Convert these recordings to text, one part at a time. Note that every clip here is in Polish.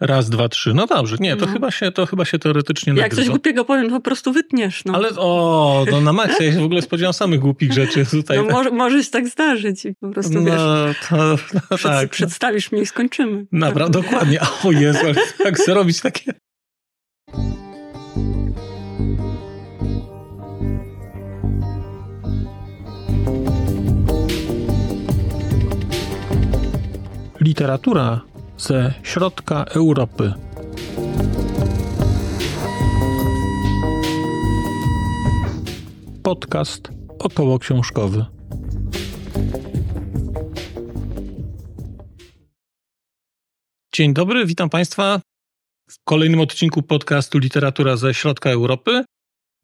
Raz, dwa, trzy. No dobrze, nie, to, no. chyba, się, to chyba się teoretycznie Jak coś głupiego powiem, to po prostu wytniesz. No. Ale o, no na maksa, ja się w ogóle spodziewam samych głupich rzeczy tutaj. No może, może się tak zdarzyć i po prostu no, wiesz, to, no, przed, tak. przedstawisz mnie i skończymy. Naprawdę, dokładnie. O Jezu, ale jak chcę robić takie... Literatura ze środka Europy. Podcast około książkowy. Dzień dobry, witam Państwa w kolejnym odcinku podcastu Literatura ze środka Europy.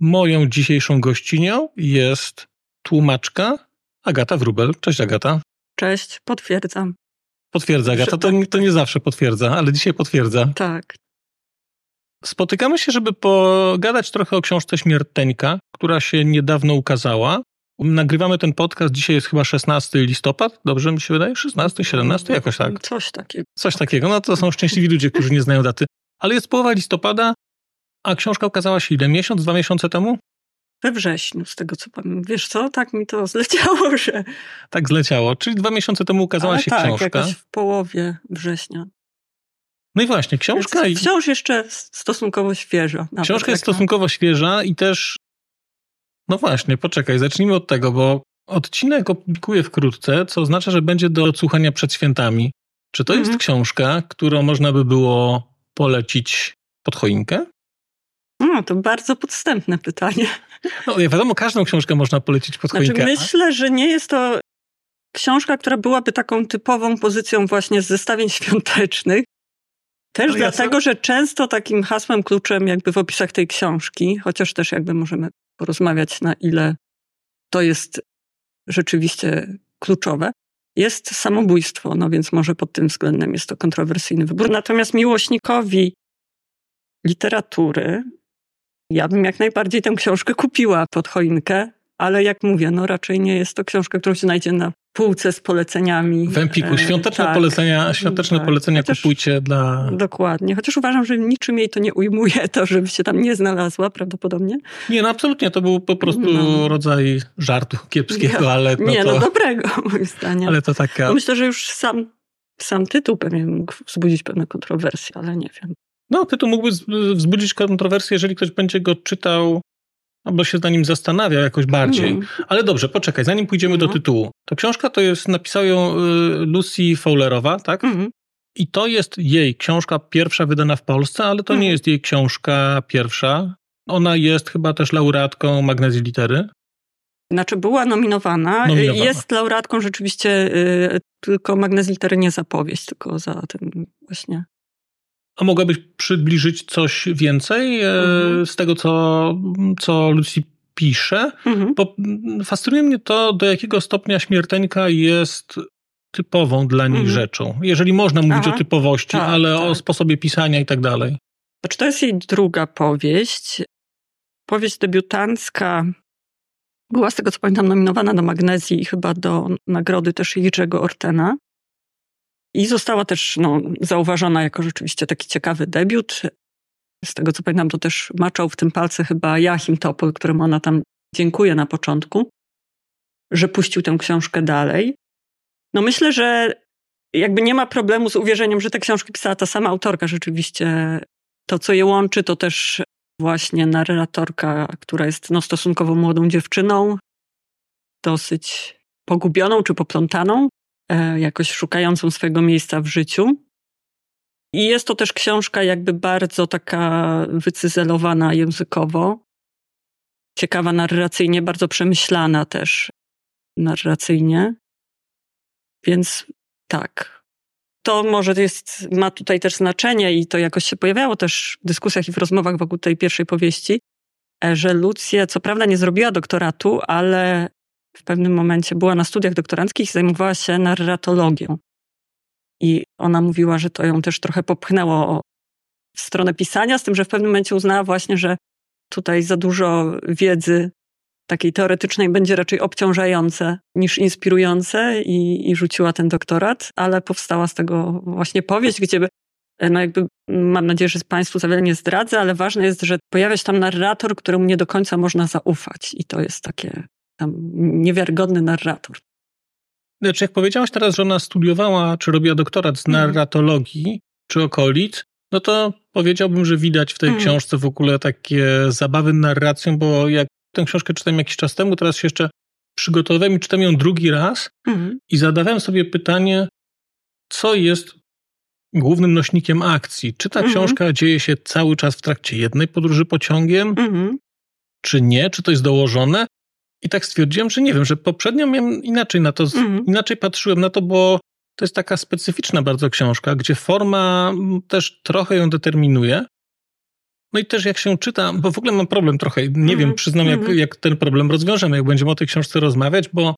Moją dzisiejszą gościnią jest tłumaczka Agata Wrubel. Cześć Agata. Cześć, potwierdzam. Potwierdza Agata, to, to nie zawsze potwierdza, ale dzisiaj potwierdza. Tak. Spotykamy się, żeby pogadać trochę o książce Śmierteńka, która się niedawno ukazała. Nagrywamy ten podcast, dzisiaj jest chyba 16 listopad, dobrze mi się wydaje? 16, 17, jakoś tak. Coś takiego. Coś takiego, no to są szczęśliwi ludzie, którzy nie znają daty. Ale jest połowa listopada, a książka ukazała się ile? Miesiąc, dwa miesiące temu? We wrześniu, z tego co pamiętam. Wiesz co, tak mi to zleciało, że... Tak zleciało, czyli dwa miesiące temu ukazała Ale się tak, książka. jakoś w połowie września. No i właśnie, książka... Jest wciąż jeszcze stosunkowo świeża. Książka jest stosunkowo świeża i też... No właśnie, poczekaj, zacznijmy od tego, bo odcinek opublikuję wkrótce, co oznacza, że będzie do odsłuchania przed świętami. Czy to mhm. jest książka, którą można by było polecić pod choinkę? No, to bardzo podstępne pytanie. No, wiadomo, każdą książkę można polecić pod znaczy, choinkę. Myślę, że nie jest to książka, która byłaby taką typową pozycją właśnie z zestawień świątecznych. Też no dlatego, że często takim hasłem, kluczem jakby w opisach tej książki, chociaż też jakby możemy porozmawiać na ile to jest rzeczywiście kluczowe, jest samobójstwo, no więc może pod tym względem jest to kontrowersyjny wybór. Natomiast miłośnikowi literatury ja bym jak najbardziej tę książkę kupiła pod choinkę, ale jak mówię, no raczej nie jest to książka, którą się znajdzie na półce z poleceniami. W Empiku. Świąteczne tak, polecenia, świąteczne tak. polecenia Chociaż, kupujcie dla... Dokładnie. Chociaż uważam, że niczym jej to nie ujmuje, to żeby się tam nie znalazła prawdopodobnie. Nie, no absolutnie. To był po prostu no. rodzaj żartu kiepskiego, nie, ale... No nie, to, no dobrego moim zdaniem. Ale to taka... No myślę, że już sam, sam tytuł pewnie mógł wzbudzić pewne kontrowersje, ale nie wiem. No, tytuł mógłby wzbudzić kontrowersję, jeżeli ktoś będzie go czytał albo się na nim zastanawia jakoś bardziej. Mm. Ale dobrze, poczekaj, zanim pójdziemy do no. tytułu. To książka to jest, napisała ją y, Lucy Fowlerowa, tak? Mm. I to jest jej książka pierwsza wydana w Polsce, ale to mm. nie jest jej książka pierwsza. Ona jest chyba też laureatką Magnezji Litery. Znaczy była nominowana. nominowana. Jest laureatką rzeczywiście y, tylko Magnezji Litery nie za powieść, tylko za ten właśnie a mogłabyś przybliżyć coś więcej e, mhm. z tego, co, co Lucy pisze? Mhm. Bo fascynuje mnie to, do jakiego stopnia śmierteńka jest typową dla niej mhm. rzeczą. Jeżeli można mówić Aha. o typowości, tak, ale tak. o sposobie pisania i tak dalej. Znaczy, to jest jej druga powieść. Powieść debiutancka była z tego co pamiętam nominowana do Magnezji i chyba do nagrody też Jirzego Ortena. I została też no, zauważona jako rzeczywiście taki ciekawy debiut. Z tego co pamiętam, to też maczał w tym palce chyba Joachim Topol, któremu ona tam dziękuję na początku, że puścił tę książkę dalej. No myślę, że jakby nie ma problemu z uwierzeniem, że tę książkę pisała ta sama autorka rzeczywiście. To, co je łączy, to też właśnie narratorka, która jest no, stosunkowo młodą dziewczyną, dosyć pogubioną czy poplątaną, jakoś szukającą swojego miejsca w życiu. I jest to też książka jakby bardzo taka wycyzelowana językowo, ciekawa narracyjnie, bardzo przemyślana też narracyjnie. Więc tak. To może jest, ma tutaj też znaczenie i to jakoś się pojawiało też w dyskusjach i w rozmowach wokół tej pierwszej powieści, e, że Lucja co prawda nie zrobiła doktoratu, ale w pewnym momencie była na studiach doktoranckich i zajmowała się narratologią. I ona mówiła, że to ją też trochę popchnęło w stronę pisania, z tym, że w pewnym momencie uznała właśnie, że tutaj za dużo wiedzy takiej teoretycznej będzie raczej obciążające niż inspirujące i, i rzuciła ten doktorat, ale powstała z tego właśnie powieść, gdzie no jakby mam nadzieję, że Państwu za wiele nie zdradzę, ale ważne jest, że pojawia się tam narrator, któremu nie do końca można zaufać. I to jest takie tam niewiarygodny narrator. Znaczy, jak powiedziałaś teraz, że ona studiowała, czy robiła doktorat z mhm. narratologii, czy okolic, no to powiedziałbym, że widać w tej mm. książce w ogóle takie zabawy narracją, bo jak tę książkę czytałem jakiś czas temu, teraz się jeszcze przygotowałem i czytam ją drugi raz mm. i zadawałem sobie pytanie, co jest głównym nośnikiem akcji. Czy ta mm. książka dzieje się cały czas w trakcie jednej podróży pociągiem, mm. czy nie, czy to jest dołożone? I tak stwierdziłem, że nie wiem, że poprzednio miałem inaczej na to, mm. inaczej patrzyłem na to, bo to jest taka specyficzna bardzo książka, gdzie forma też trochę ją determinuje. No i też jak się czyta, bo w ogóle mam problem trochę, nie mm wiem, mhm. przyznam, jak, mm jak ten problem rozwiążemy, jak będziemy o tej książce rozmawiać, bo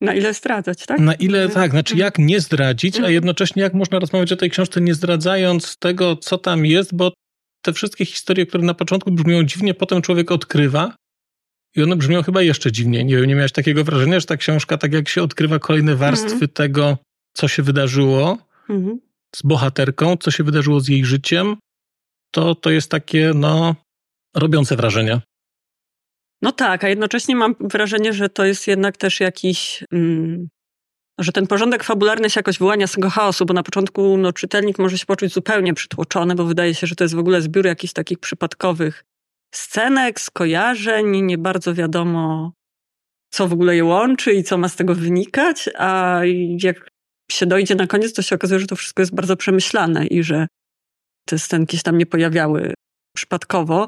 na ile zdradzać, tak? Na ile, tak, znaczy jak nie zdradzić, a mhm. jednocześnie jak można rozmawiać o tej książce nie zdradzając tego, co tam jest, bo te wszystkie historie, które na początku brzmią dziwnie, potem człowiek odkrywa i one brzmią chyba jeszcze dziwniej. Nie wiem, nie miałeś takiego wrażenia, że ta książka, tak jak się odkrywa kolejne warstwy mm tego, co się wydarzyło mm z bohaterką, co się wydarzyło z jej życiem, to to jest takie, no, robiące wrażenie. No tak, a jednocześnie mam wrażenie, że to jest jednak też jakiś. Mm, że ten porządek fabularny się jakoś wyłania z tego chaosu, bo na początku no, czytelnik może się poczuć zupełnie przytłoczony, bo wydaje się, że to jest w ogóle zbiór jakichś takich przypadkowych scenek, skojarzeń, nie bardzo wiadomo, co w ogóle je łączy i co ma z tego wynikać, a jak się dojdzie na koniec, to się okazuje, że to wszystko jest bardzo przemyślane i że te scenki się tam nie pojawiały przypadkowo.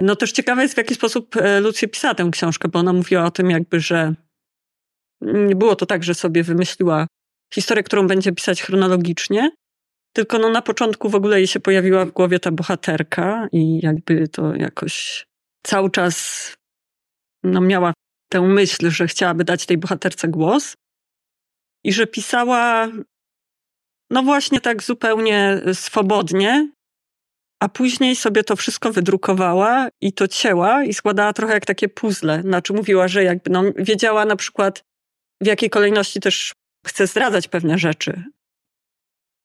No też ciekawe jest, w jaki sposób e, Lucja pisała tę książkę, bo ona mówiła o tym jakby, że nie było to tak, że sobie wymyśliła historię, którą będzie pisać chronologicznie, tylko no na początku w ogóle jej się pojawiła w głowie ta bohaterka i jakby to jakoś cały czas no miała tę myśl, że chciałaby dać tej bohaterce głos i że pisała no właśnie tak zupełnie swobodnie, a później sobie to wszystko wydrukowała i to cięła i składała trochę jak takie puzzle. Znaczy mówiła, że jakby no, wiedziała na przykład w jakiej kolejności też chce zdradzać pewne rzeczy.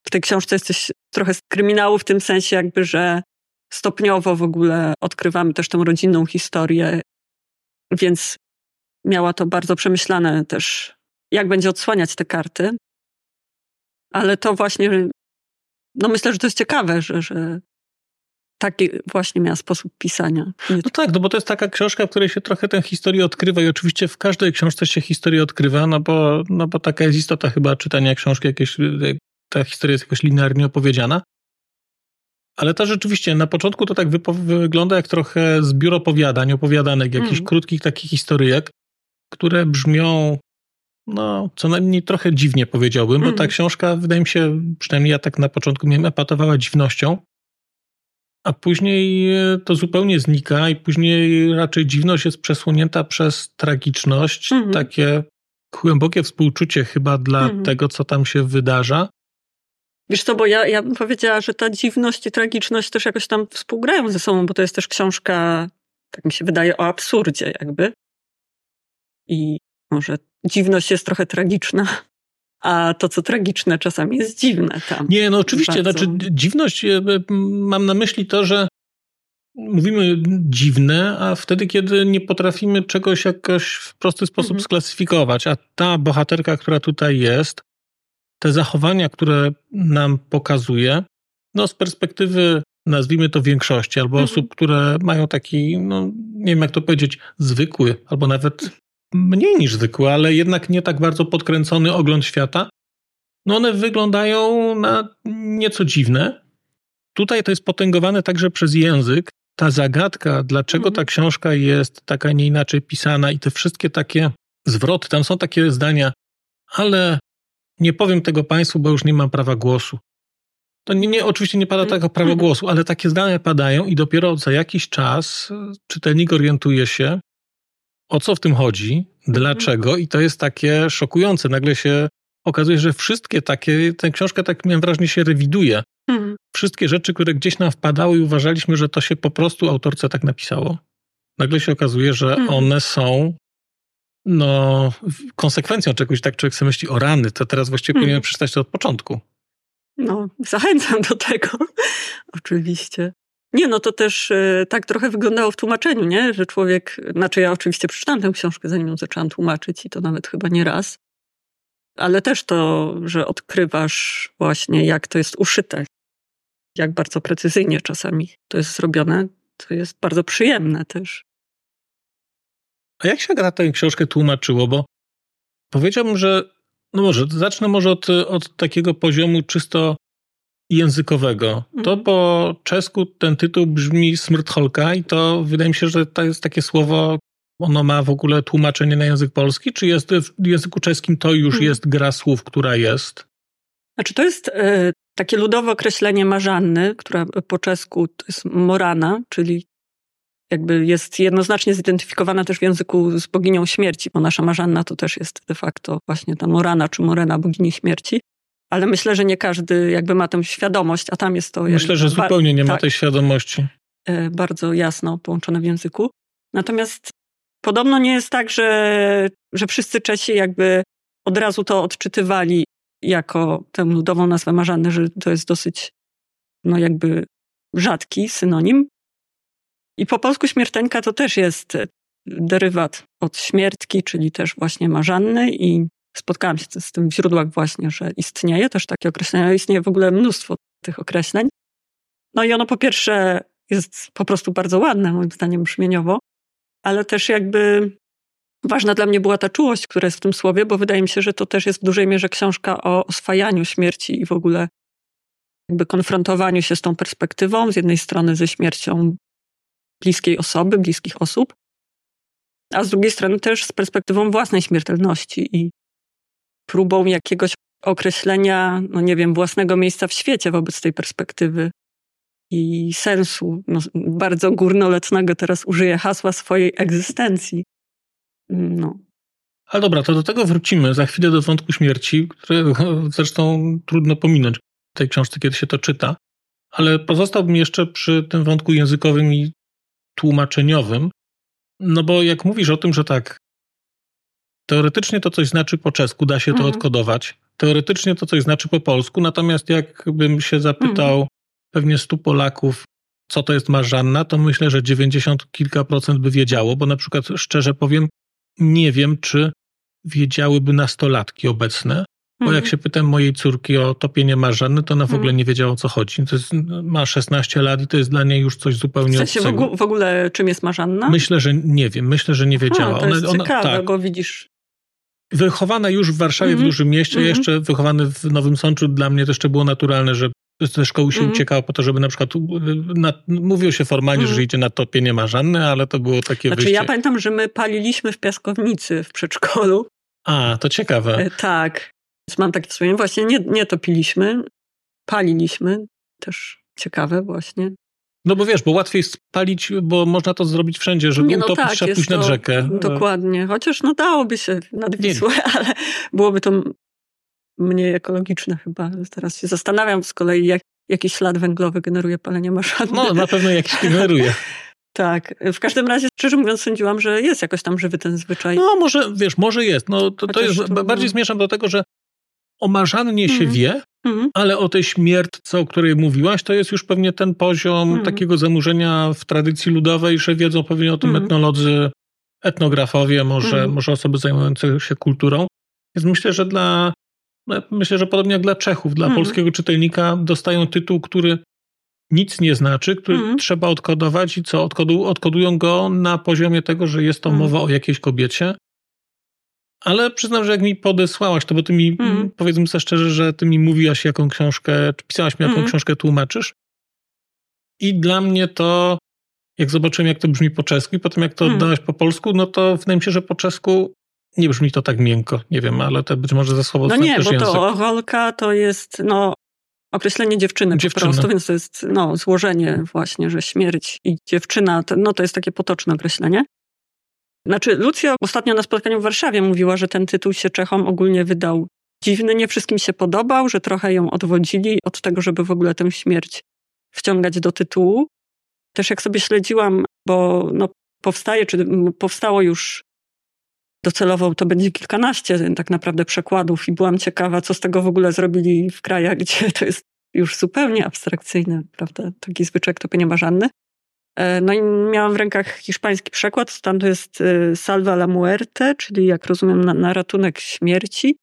W tej książce jest coś trochę z kryminału w tym sensie jakby, że stopniowo w ogóle odkrywamy też tę rodzinną historię, więc miała to bardzo przemyślane też, jak będzie odsłaniać te karty. Ale to właśnie, no myślę, że to jest ciekawe, że, że taki właśnie miała sposób pisania. No tak, no bo to jest taka książka, w której się trochę tę historię odkrywa i oczywiście w każdej książce się historię odkrywa, no bo, no bo taka jest istota chyba czytania książki, jakieś, ta historia jest jakoś linearnie opowiedziana. Ale to rzeczywiście na początku to tak wygląda jak trochę zbiór opowiadań, opowiadanek, jakichś mm. krótkich takich historyjek, które brzmią no, co najmniej trochę dziwnie powiedziałbym, mm. bo ta mhm. książka, wydaje mi się, przynajmniej ja tak na początku miałem, epatowała dziwnością a później e, to zupełnie znika i później raczej dziwność jest przesłonięta przez tragiczność, mhm. takie głębokie współczucie chyba dla mhm. tego, co tam się wydarza. Wiesz co, bo ja, ja bym powiedziała, że ta dziwność i tragiczność też jakoś tam współgrają ze sobą, bo to jest też książka, tak mi się wydaje, o absurdzie jakby. I może dziwność jest trochę tragiczna a to, co tragiczne, czasami jest dziwne tam. Nie, no oczywiście, bardzo. znaczy dziwność, e, mam na myśli to, że mówimy dziwne, a wtedy, kiedy nie potrafimy czegoś jakoś w prosty sposób mhm. sklasyfikować, a ta bohaterka, która tutaj jest, te zachowania, które nam pokazuje, no z perspektywy nazwijmy to większości, albo mhm. osób, które mają taki, no nie wiem jak to powiedzieć, zwykły, albo nawet mniej niż zwykły, ale jednak nie tak bardzo podkręcony ogląd świata, no one wyglądają na nieco dziwne. Tutaj to jest potęgowane także przez język. Ta zagadka, dlaczego ta mhm. książka jest taka nie inaczej pisana i te wszystkie takie zwroty, tam są takie zdania, ale nie powiem tego Państwu, bo już nie mam prawa głosu. To nie, nie, oczywiście nie pada mhm. tego prawo mhm. głosu, ale takie zdania padają i dopiero za jakiś czas czytelnik orientuje się, o co w tym chodzi, dlaczego i to jest takie szokujące. Nagle się okazuje, że wszystkie takie, tę książkę tak miałem wrażenie się rewiduje. Mhm. Wszystkie rzeczy, które gdzieś nam wpadały i uważaliśmy, że to się po prostu autorce tak napisało. Nagle się okazuje, że mhm. one są no, konsekwencją czegoś, tak człowiek sobie myśli, o rany, to teraz właściwie mhm. powinienem przeczytać to od początku. No, zachęcam do tego, oczywiście. Nie, no to też y, tak trochę wyglądało w tłumaczeniu, nie? Że człowiek, znaczy ja oczywiście przeczytałam tę książkę, zanim ją zaczęłam tłumaczyć i to nawet chyba nie raz. Ale też to, że odkrywasz właśnie, jak to jest uszyte, jak bardzo precyzyjnie czasami to jest zrobione, to jest bardzo przyjemne też. A jak się na tę książkę tłumaczyło? Bo powiedziałbym, że no może, zacznę może od, od takiego poziomu czysto językowego. To mhm. po czesku ten tytuł brzmi smrtholka i to wydaje mi się, że to jest takie słowo, ono ma w ogóle tłumaczenie na język polski, czy jest w języku czeskim to już mhm. jest gra słów, która jest? Znaczy to jest e, takie ludowe określenie marzanny, która po czesku to jest morana, czyli jakby jest jednoznacznie zidentyfikowana też w języku z boginią śmierci, bo nasza Marzanna to też jest de facto właśnie ta Morana czy Morena bogini śmierci. Ale myślę, że nie każdy jakby ma tę świadomość, a tam jest to... Myślę, że zupełnie nie ma tak, tej świadomości. E, bardzo jasno połączone w języku. Natomiast podobno nie jest tak, że, że wszyscy Czesi jakby od razu to odczytywali jako tę ludową nazwę Marzanny, że to jest dosyć no jakby rzadki synonim. I po polsku śmierteńka to też jest e, derywat od śmiertki, czyli też właśnie marzanny i spotkałam się z tym w źródłach właśnie, że istnieje też takie określenie. Istnieje w ogóle mnóstwo tych określeń. No i ono po pierwsze jest po prostu bardzo ładne, moim zdaniem brzmieniowo, ale też jakby ważna dla mnie była ta czułość, która jest w tym słowie, bo wydaje mi się, że to też jest w dużej mierze książka o oswajaniu śmierci i w ogóle jakby konfrontowaniu się z tą perspektywą, z jednej strony ze śmiercią bliskiej osoby, bliskich osób, a z drugiej strony też z perspektywą własnej śmiertelności i próbą jakiegoś określenia, no nie wiem, własnego miejsca w świecie wobec tej perspektywy i sensu, no, bardzo górnoletnego teraz użyję hasła swojej egzystencji. No. Ale dobra, to do tego wrócimy za chwilę do wątku śmierci, którego zresztą trudno pominąć w tej książce, kiedy się to czyta. Ale pozostałbym jeszcze przy tym wątku językowym i tłumaczeniowym. No bo jak mówisz o tym, że tak, teoretycznie to coś znaczy po czesku, da się to mhm. odkodować. Teoretycznie to coś znaczy po polsku, natomiast jakbym się zapytał mhm. pewnie stu Polaków, co to jest marzanna, to myślę, że 90 kilka procent by wiedziało, bo na przykład szczerze powiem, nie wiem, czy wiedziałyby nastolatki obecne, bo jak mhm. się pytam mojej córki o topienie marzanny, to ona w ogóle mhm. nie wiedziała o co chodzi. To jest, ma 16 lat i to jest dla niej już coś zupełnie w sensie W, ogóle czym jest marzanna? Myślę, że nie wiem. Myślę, że nie wiedziała. to jest ona, ciekawe, tak. go widzisz. Wychowana już w Warszawie, mm -hmm. w dużym mieście, mm -hmm. jeszcze wychowany w Nowym Sączu, dla mnie to jeszcze było naturalne, że ze szkoły się mm. uciekał po to, żeby na przykład, na, mówiło się formalnie, że idzie na topienie marzanny, ale to było takie znaczy, wyjście. ja pamiętam, że my paliliśmy w piaskownicy w przedszkolu. A, to ciekawe. E, tak. Więc mam takie wspomnienie. Właśnie nie, nie topiliśmy, paliliśmy. Też ciekawe właśnie. No bo wiesz, bo łatwiej spalić, bo można to zrobić wszędzie, żeby nie, no utopić, tak, trzeba pójść nad rzekę. Dokładnie. Chociaż no dałoby się nad Wisłę, ale byłoby to mniej ekologiczne chyba. Teraz się zastanawiam z kolei, jak, jaki ślad węglowy generuje palenie maszany. No, na pewno jakiś generuje. Tak, w każdym razie, szczerze mówiąc, sądziłam, że jest jakoś tam żywy ten zwyczaj. No, może, wiesz, może jest. No, to, to jest, to, bardziej no. zmierzam do tego, że o marzannie się mm. wie, mm. ale o tej śmiertce, o której mówiłaś, to jest już pewnie ten poziom mm. takiego zanurzenia w tradycji ludowej, że wiedzą pewnie o tym mhm. etnolodzy, etnografowie, może, mhm. może osoby zajmujące się kulturą. Więc myślę, że dla, no, myślę, że podobnie jak dla Czechów, dla mhm. polskiego czytelnika dostają tytuł, który nic nie znaczy, który trzeba odkodować i co, odkodu, odkodują go na poziomie tego, że jest to mowa o jakiejś kobiecie ale przyznam, że jak mi podesłałaś to, bo ty mi, mm. powiedzmy sobie szczerze, że ty mi mówiłaś, jaką książkę, czy pisałaś mi, jaką mm. książkę tłumaczysz. I dla mnie to, jak zobaczyłem, jak to brzmi po czesku i potem jak to mm. oddałaś po polsku, no to wydaje mi się, że po czesku nie brzmi to tak miękko. Nie wiem, ale to być może za słowo No nie, bo język. to ocholka to jest, no, określenie dziewczyny, dziewczyny po prostu, więc to jest, no, złożenie właśnie, że śmierć i dziewczyna, to, no to jest takie potoczne określenie. Znaczy, Lucja ostatnio na spotkaniu w Warszawie mówiła, że ten tytuł się Czechom ogólnie wydał dziwny, nie wszystkim się podobał, że trochę ją odwodzili od tego, żeby w ogóle tę śmierć wciągać do tytułu. Też jak sobie śledziłam, bo no, powstaje, czy powstało już docelowo to będzie kilkanaście tak naprawdę przekładów i byłam ciekawa, co z tego w ogóle zrobili w krajach, gdzie to jest już zupełnie abstrakcyjne, prawda? Taki zwyczaj, to nie ma żadny. E, no i miałam w rękach hiszpański przekład, tam to jest e, Salva la Muerte, czyli jak rozumiem na, na ratunek śmierci.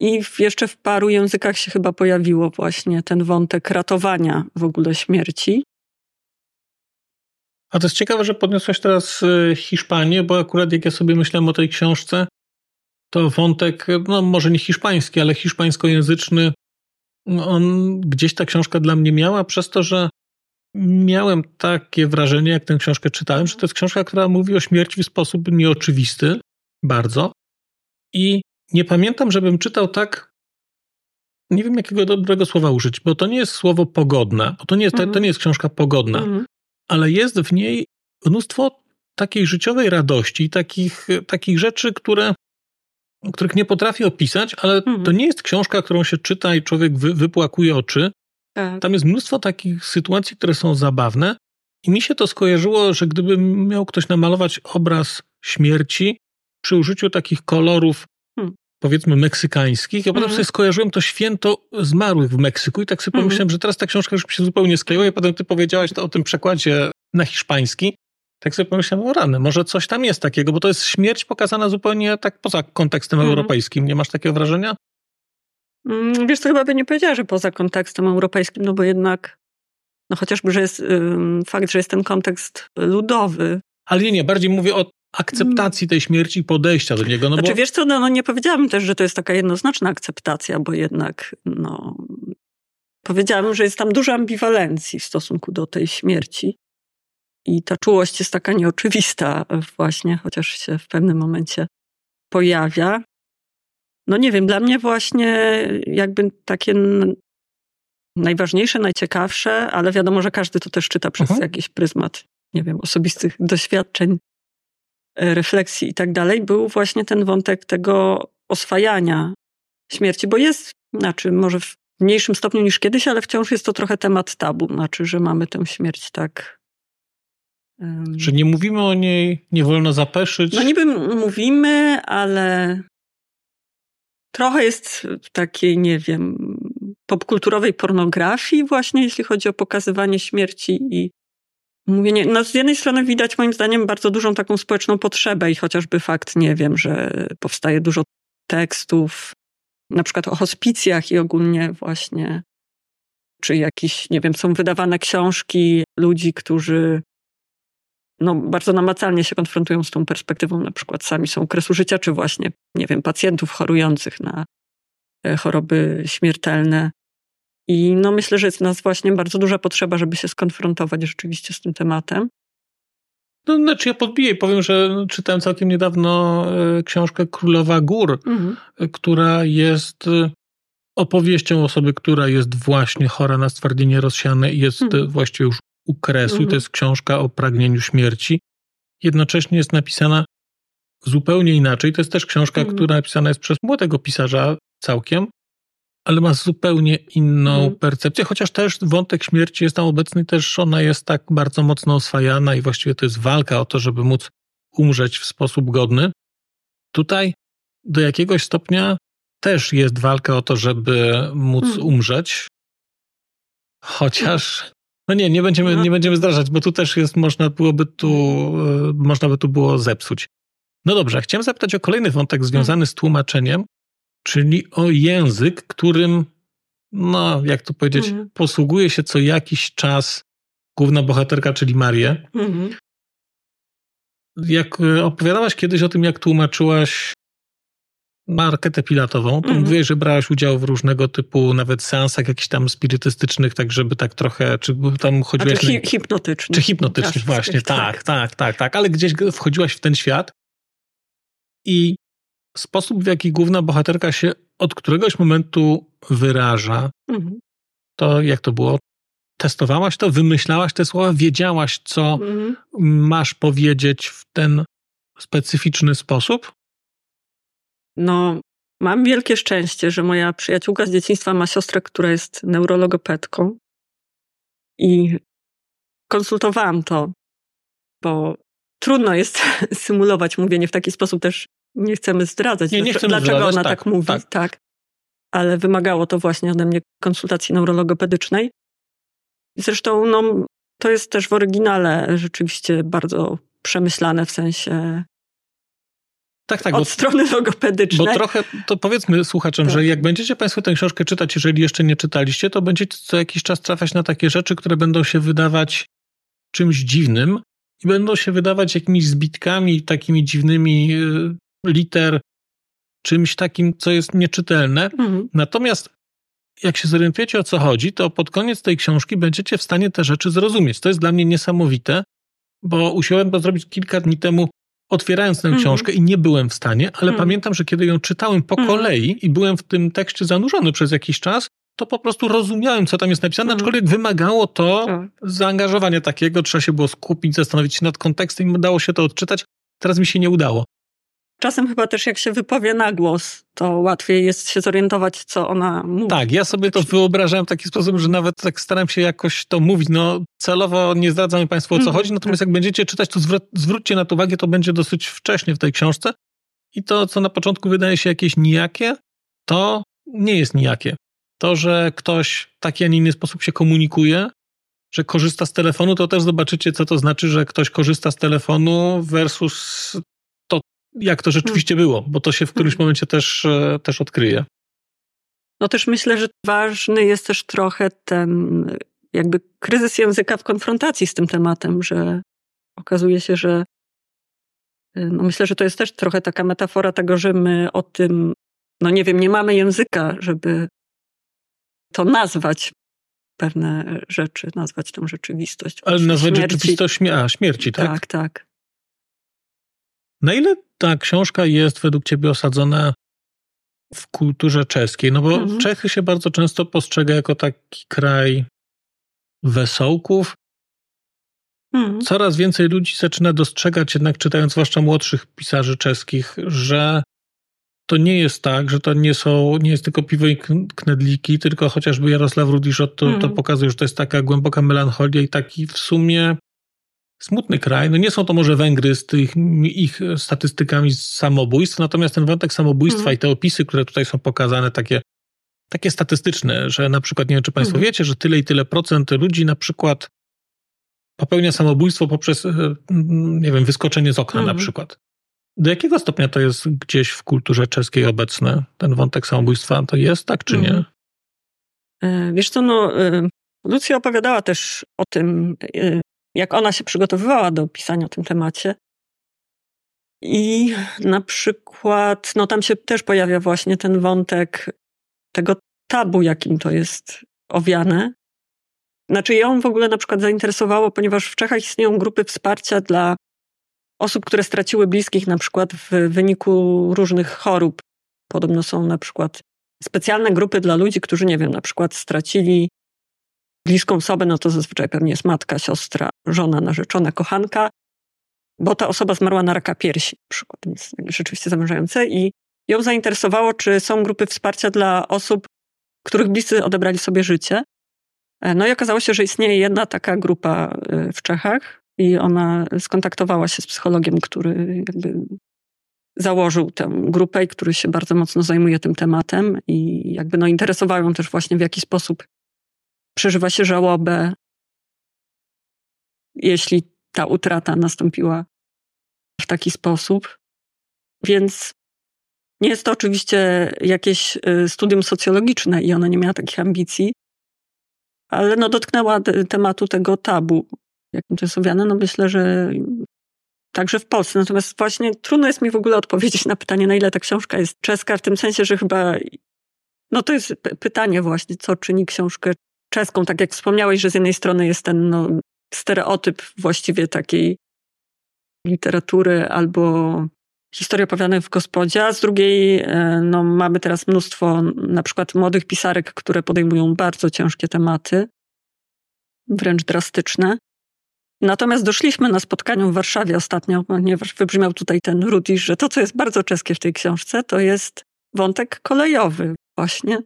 I jeszcze w paru językach się chyba pojawiło właśnie ten wątek ratowania w ogóle śmierci. A to jest ciekawe, że podniosłaś teraz e, Hiszpanię, bo akurat jak ja sobie myślałem o tej książce, to wątek, no może nie hiszpański, ale hiszpańskojęzyczny, on gdzieś ta książka dla mnie miała, przez to, że miałem takie wrażenie, jak tę książkę czytałem, że to jest książka, która mówi o śmierci w sposób nieoczywisty, bardzo. I nie pamiętam, żebym czytał tak. Nie wiem, jakiego dobrego słowa użyć, bo to nie jest słowo pogodne, bo to nie jest, mhm. to nie jest książka pogodna, mhm. ale jest w niej mnóstwo takiej życiowej radości, takich, takich rzeczy, które, których nie potrafię opisać, ale mhm. to nie jest książka, którą się czyta i człowiek wy, wypłakuje oczy, tak. Tam jest mnóstwo takich sytuacji, które są zabawne. I mi się to skojarzyło, że gdyby miał ktoś namalować obraz śmierci przy użyciu takich kolorów, hmm. powiedzmy, meksykańskich, ja potem mhm. sobie skojarzyłem to święto zmarłych w Meksyku i tak sobie mhm. pomyślałem, że teraz ta książka już mi się zupełnie skleiła i potem ty powiedziałaś to o tym przekładzie na hiszpański. Tak sobie pomyślałem, o rany, może coś tam jest takiego, bo to jest śmierć pokazana zupełnie tak poza kontekstem mhm. europejskim. Nie masz takiego wrażenia? Mm, wiesz, to chyba by nie powiedziała, że poza kontekstem europejskim, no bo jednak, no chociażby, że jest fakt, że jest ten kontekst ludowy. Ale nie, nie, bardziej mówię o akceptacji tej śmierci i podejścia do niego. No znaczy, bo... wiesz co, no, no nie powiedziałabym też, że to jest taka jednoznaczna akceptacja, bo jednak, no, powiedziałabym, że jest tam dużo ambiwalencji w stosunku do tej śmierci. I ta czułość jest taka nieoczywista właśnie, chociaż się w pewnym momencie pojawia. No nie wiem, dla mnie właśnie jakby takie najważniejsze, najciekawsze, ale wiadomo, że każdy to też czyta przez jakiś pryzmat, nie wiem, osobistych doświadczeń, e, refleksji i tak dalej, był właśnie ten wątek tego oswajania śmierci, bo jest, znaczy może w mniejszym stopniu niż kiedyś, ale wciąż jest to trochę temat tabu, znaczy, że mamy tę śmierć tak. Że nie mówimy o niej, nie wolno zapeszyć. No niby mówimy, ale trochę jest takiej, nie wiem, popkulturowej pornografii właśnie, jeśli chodzi o pokazywanie śmierci i mówienie. No z jednej strony widać moim zdaniem bardzo dużą taką społeczną potrzebę i chociażby fakt, nie wiem, że powstaje dużo tekstów, na przykład o hospicjach i ogólnie właśnie, czy jakieś, nie wiem, są wydawane książki ludzi, którzy no, bardzo namacalnie się konfrontują z tą perspektywą, na przykład sami są okresu życia, czy właśnie, nie wiem, pacjentów chorujących na e, choroby śmiertelne. I no, myślę, że jest w nas właśnie bardzo duża potrzeba, żeby się skonfrontować rzeczywiście z tym tematem. No, znaczy ja podbiję i powiem, że czytałem całkiem niedawno e, książkę Królowa Gór, mhm. która jest e, opowieścią osoby, która jest właśnie chora na stwardnienie rozsiane i jest mhm. właściwie już u kresu. Mhm. To jest książka o pragnieniu śmierci. Jednocześnie jest napisana zupełnie inaczej. To jest też książka, mhm. która napisana jest przez młodego pisarza całkiem, ale ma zupełnie inną mhm. percepcję, chociaż też wątek śmierci jest tam obecny, też ona jest tak bardzo mocno oswajana i właściwie to jest walka o to, żeby móc umrzeć w sposób godny. Tutaj do jakiegoś stopnia też jest walka o to, żeby móc mhm. umrzeć, chociaż no nie, nie będziemy, no. nie będziemy zdarzać, bo tu też jest, można byłoby tu, e, można by tu było zepsuć. No dobrze, chciałem zapytać o kolejny wątek związany z tłumaczeniem, czyli o język, którym, no jak to powiedzieć, mhm. posługuje się co jakiś czas główna bohaterka, czyli Marię. Mhm. Jak e, opowiadałaś kiedyś o tym, jak tłumaczyłaś marketę pilatową, to mm. mówiłeś, że brałaś udział w różnego typu nawet seansach jakichś tam spirytystycznych, tak żeby tak trochę, czy tam chodziłaś... Czy hi hipnotycznych. Czy hipnotycznych, właśnie, tak, tak, tak, tak, ale gdzieś wchodziłaś w ten świat i sposób, w jaki główna bohaterka się od któregoś momentu wyraża, mm. to jak to było? Testowałaś to, wymyślałaś te słowa, wiedziałaś, co mm. masz powiedzieć w ten specyficzny sposób? No, mam wielkie szczęście, że moja przyjaciółka z dzieciństwa ma siostrę, która jest neurologopedką. I konsultowałam to, bo trudno jest symulować mówienie w taki sposób też nie chcemy zdradzać, nie, nie chcemy dlaczego zdradzać, ona tak, tak, mówi. Tak. tak. Ale wymagało to właśnie ode mnie konsultacji neurologopedycznej. Zresztą no, to jest też w oryginale rzeczywiście bardzo przemyślane w sensie tak, tak, od bo, strony logopedycznej. Bo trochę, to powiedzmy słuchaczom, tak. że jak będziecie Państwo tę książkę czytać, jeżeli jeszcze nie czytaliście, to będziecie co jakiś czas trafiać na takie rzeczy, które będą się wydawać czymś dziwnym i będą się wydawać jakimiś zbitkami, takimi dziwnymi y, liter, czymś takim, co jest nieczytelne. Mhm. Natomiast jak się zorientujecie o co chodzi, to pod koniec tej książki będziecie w stanie te rzeczy zrozumieć. To jest dla mnie niesamowite, bo usiłowałem to zrobić kilka dni temu, otwierając tę mm. książkę i nie byłem w stanie, ale mm. pamiętam, że kiedy ją czytałem po mm. kolei i byłem w tym tekście zanurzony przez jakiś czas, to po prostu rozumiałem, co tam jest napisane, aczkolwiek wymagało to tak. zaangażowania takiego, trzeba się było skupić, zastanowić się nad kontekstem i udało się to odczytać. Teraz mi się nie udało. Czasem chyba też jak się wypowie na głos, to łatwiej jest się zorientować, co ona mówi. Tak, ja sobie to wyobrażałem w taki sposób, że nawet tak staram się jakoś to mówić. No celowo nie zdradzam Państwu o co mm, chodzi, natomiast jak będziecie czytać, to zwr- zwróćcie na to uwagę, to będzie dosyć wcześnie w tej książce. I to, co na początku wydaje się jakieś nijakie, to nie jest nijakie. To, że ktoś w taki, a nie inny sposób się komunikuje, że korzysta z telefonu, to też zobaczycie, co to znaczy, że ktoś korzysta z telefonu versus jak to rzeczywiście hmm. było, bo to się w którymś hmm. momencie też, e, też odkryje. No też myślę, że ważny jest też trochę ten jakby kryzys języka w konfrontacji z tym tematem, że okazuje się, że e, no myślę, że to jest też trochę taka metafora tego, że my o tym, no nie wiem, nie mamy języka, żeby to nazwać pewne rzeczy, nazwać tą rzeczywistość. Ale nazwać śmierci. rzeczywistość śmierci, tak? Tak, tak. Na ile ta książka jest według ciebie osadzona w kulturze czeskiej? No bo mhm. Czechy się bardzo często postrzega jako taki kraj wesołków. Mhm. Coraz więcej ludzi zaczyna dostrzegać, jednak czytając zwłaszcza młodszych pisarzy czeskich, że to nie jest tak, że to nie są, nie jest tylko piwo i knedliki, tylko chociażby Jarosław Rudiszot to, to mhm. pokazuje, że to jest taka głęboka melancholia i taki w sumie smutny kraj. No nie są to może Węgry z tych ich statystykami samobójstw, natomiast ten wątek samobójstwa mm. i te opisy, które tutaj są pokazane, takie, takie statystyczne, że na przykład, nie wiem, czy Państwo mm. wiecie, że tyle i tyle procent ludzi na przykład popełnia samobójstwo poprzez, e, nie wiem, wyskoczenie z okna mm. na przykład. Do jakiego stopnia to jest gdzieś w kulturze czeskiej obecne, ten wątek samobójstwa? To jest tak, czy nie? Mm. Wiesz co, no, e, Lucja opowiadała też o tym, jak ona się przygotowywała do pisania o tym temacie. I na przykład, no tam się też pojawia właśnie ten wątek tego tabu, jakim to jest owiane. Znaczy, ją w ogóle na przykład zainteresowało, ponieważ w Czechach istnieją grupy wsparcia dla osób, które straciły bliskich na przykład w wyniku różnych chorób. Podobno są na przykład specjalne grupy dla ludzi, którzy, nie wiem, na przykład stracili bliską osobę, no to zazwyczaj pewnie jest matka, siostra, żona, narzeczona, kochanka, bo ta osoba zmarła na raka piersi, na przykład, więc rzeczywiście zamierzające i ją zainteresowało, czy są grupy wsparcia dla osób, których bliscy odebrali sobie życie. E, no i okazało się, że istnieje jedna taka grupa e, w Czechach i ona skontaktowała się z psychologiem, który jakby założył tę grupę i który się bardzo mocno zajmuje tym tematem i jakby no interesował ją też właśnie w jaki sposób przeżywa się żałobę, jeśli ta utrata nastąpiła w taki sposób. Więc nie jest to oczywiście jakieś y, studium socjologiczne i ona nie miała takich ambicji, ale no dotknęła tematu tego tabu, jakim to jest owiane. No myślę, że także w Polsce. Natomiast właśnie trudno jest mi w ogóle odpowiedzieć na pytanie, na ile ta książka jest czeska, w tym sensie, że chyba no to jest pytanie właśnie, co czyni książkę czeską, tak jak wspomniałeś, że z jednej strony jest ten no, stereotyp właściwie takiej literatury albo historii opowiadanej w gospodzie, a z drugiej e, no, mamy teraz mnóstwo na przykład młodych pisarek, które podejmują bardzo ciężkie tematy, wręcz drastyczne. Natomiast doszliśmy na spotkaniu w Warszawie ostatnio, ponieważ wybrzmiał tutaj ten Rudisz, że to, co jest bardzo czeskie w tej książce, to jest wątek kolejowy właśnie